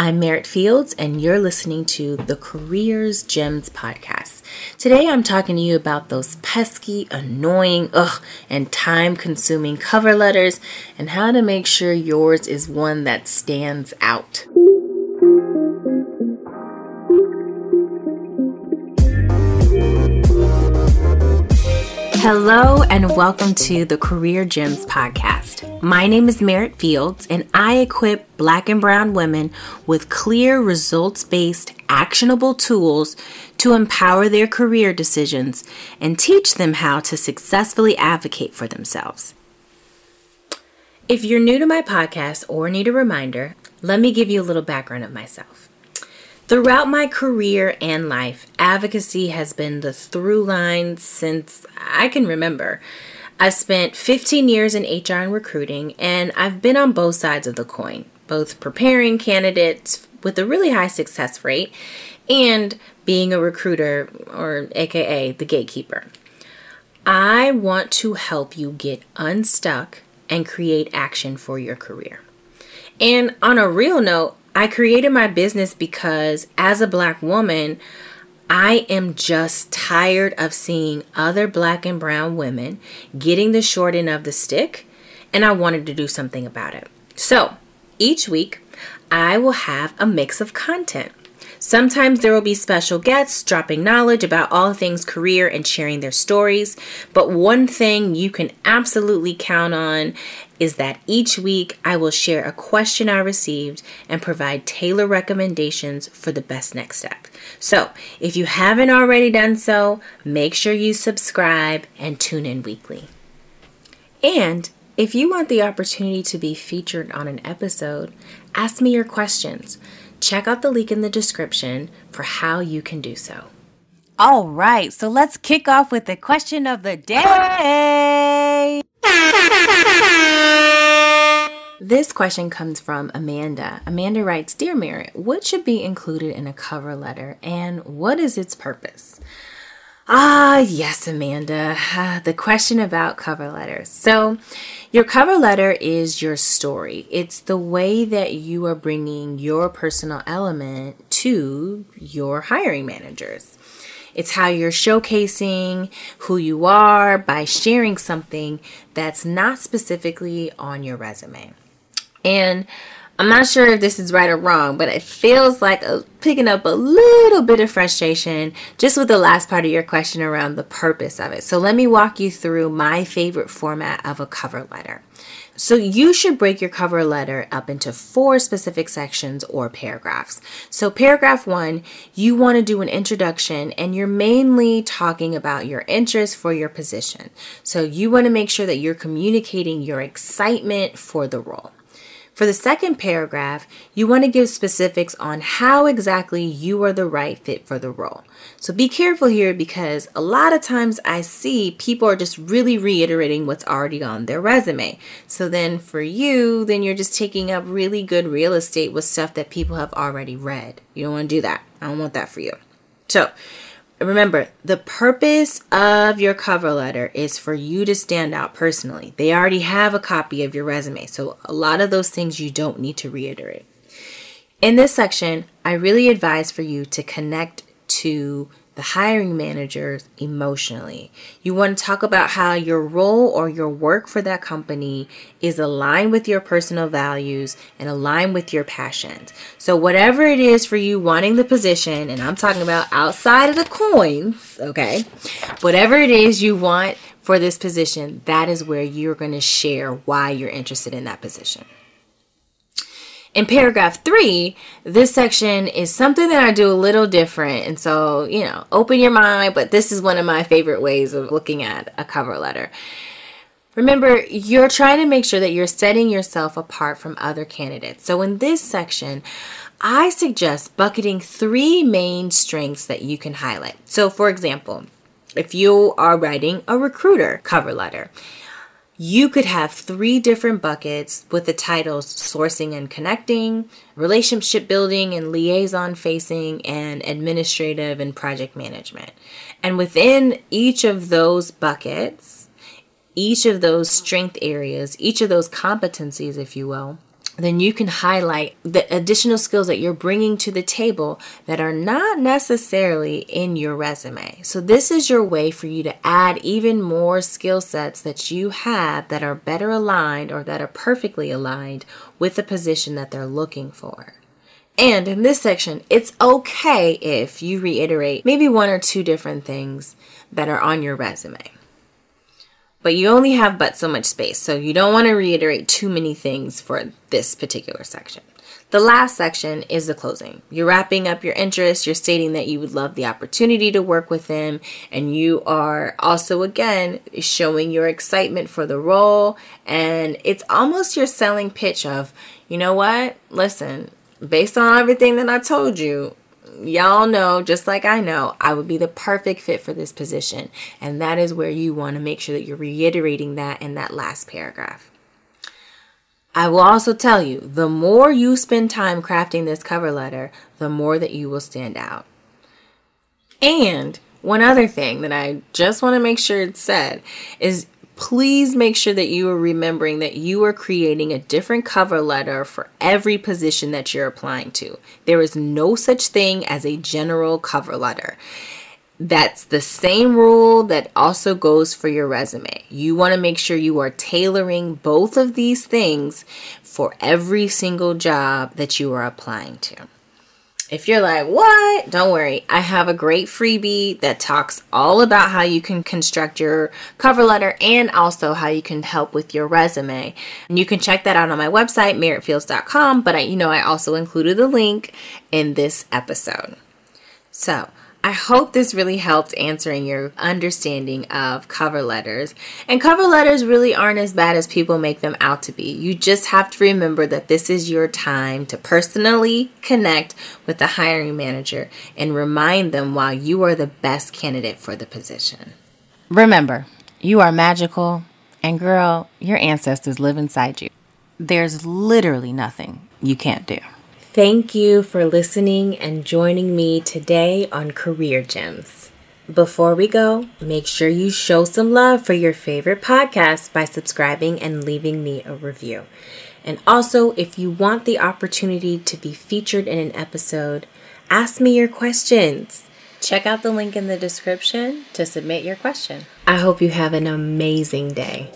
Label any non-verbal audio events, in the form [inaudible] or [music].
I'm Merritt Fields, and you're listening to the Careers Gems podcast. Today, I'm talking to you about those pesky, annoying, ugh, and time consuming cover letters and how to make sure yours is one that stands out. Hello, and welcome to the Career Gems podcast. My name is Merritt Fields, and I equip black and brown women with clear, results based, actionable tools to empower their career decisions and teach them how to successfully advocate for themselves. If you're new to my podcast or need a reminder, let me give you a little background of myself. Throughout my career and life, advocacy has been the through line since I can remember. I've spent 15 years in HR and recruiting, and I've been on both sides of the coin, both preparing candidates with a really high success rate and being a recruiter, or AKA the gatekeeper. I want to help you get unstuck and create action for your career. And on a real note, I created my business because as a black woman, I am just tired of seeing other black and brown women getting the short end of the stick, and I wanted to do something about it. So each week, I will have a mix of content. Sometimes there will be special guests dropping knowledge about all things career and sharing their stories. But one thing you can absolutely count on is that each week I will share a question I received and provide tailored recommendations for the best next step. So, if you haven't already done so, make sure you subscribe and tune in weekly. And if you want the opportunity to be featured on an episode, ask me your questions. Check out the link in the description for how you can do so. All right, so let's kick off with the question of the day. This question comes from Amanda. Amanda writes Dear Merritt, what should be included in a cover letter and what is its purpose? Ah, yes, Amanda. [sighs] The question about cover letters. So, your cover letter is your story. It's the way that you are bringing your personal element to your hiring managers. It's how you're showcasing who you are by sharing something that's not specifically on your resume. And I'm not sure if this is right or wrong, but it feels like a, picking up a little bit of frustration just with the last part of your question around the purpose of it. So let me walk you through my favorite format of a cover letter. So you should break your cover letter up into four specific sections or paragraphs. So paragraph 1, you want to do an introduction and you're mainly talking about your interest for your position. So you want to make sure that you're communicating your excitement for the role. For the second paragraph, you want to give specifics on how exactly you are the right fit for the role. So be careful here because a lot of times I see people are just really reiterating what's already on their resume. So then for you, then you're just taking up really good real estate with stuff that people have already read. You don't want to do that. I don't want that for you. So remember, the purpose of your cover letter is for you to stand out personally. They already have a copy of your resume, so a lot of those things you don't need to reiterate. In this section, I really advise for you to connect to the hiring managers emotionally. You want to talk about how your role or your work for that company is aligned with your personal values and aligned with your passions. So, whatever it is for you wanting the position, and I'm talking about outside of the coins, okay? Whatever it is you want for this position, that is where you're going to share why you're interested in that position. In paragraph three, this section is something that I do a little different. And so, you know, open your mind, but this is one of my favorite ways of looking at a cover letter. Remember, you're trying to make sure that you're setting yourself apart from other candidates. So, in this section, I suggest bucketing three main strengths that you can highlight. So, for example, if you are writing a recruiter cover letter, you could have three different buckets with the titles sourcing and connecting, relationship building and liaison facing, and administrative and project management. And within each of those buckets, each of those strength areas, each of those competencies, if you will, then you can highlight the additional skills that you're bringing to the table that are not necessarily in your resume. So, this is your way for you to add even more skill sets that you have that are better aligned or that are perfectly aligned with the position that they're looking for. And in this section, it's okay if you reiterate maybe one or two different things that are on your resume. But you only have but so much space, so you don't want to reiterate too many things for this particular section. The last section is the closing. You're wrapping up your interest, you're stating that you would love the opportunity to work with them, and you are also, again, showing your excitement for the role. And it's almost your selling pitch of, you know what? Listen, based on everything that I told you, y'all know, just like I know, I would be the perfect fit for this position. And that is where you want to make sure that you're reiterating that in that last paragraph. I will also tell you the more you spend time crafting this cover letter, the more that you will stand out. And one other thing that I just want to make sure it's said is please make sure that you are remembering that you are creating a different cover letter for every position that you're applying to. There is no such thing as a general cover letter. That's the same rule that also goes for your resume. You want to make sure you are tailoring both of these things for every single job that you are applying to. If you're like, what? Don't worry. I have a great freebie that talks all about how you can construct your cover letter and also how you can help with your resume. And you can check that out on my website, merrittfields.com. But I, you know, I also included the link in this episode. So, I hope this really helped answering your understanding of cover letters. And cover letters really aren't as bad as people make them out to be. You just have to remember that this is your time to personally connect with the hiring manager and remind them why you are the best candidate for the position. Remember, you are magical, and girl, your ancestors live inside you. There's literally nothing you can't do. Thank you for listening and joining me today on Career Gems. Before we go, make sure you show some love for your favorite podcast by subscribing and leaving me a review. And also, if you want the opportunity to be featured in an episode, ask me your questions. Check out the link in the description to submit your question. I hope you have an amazing day.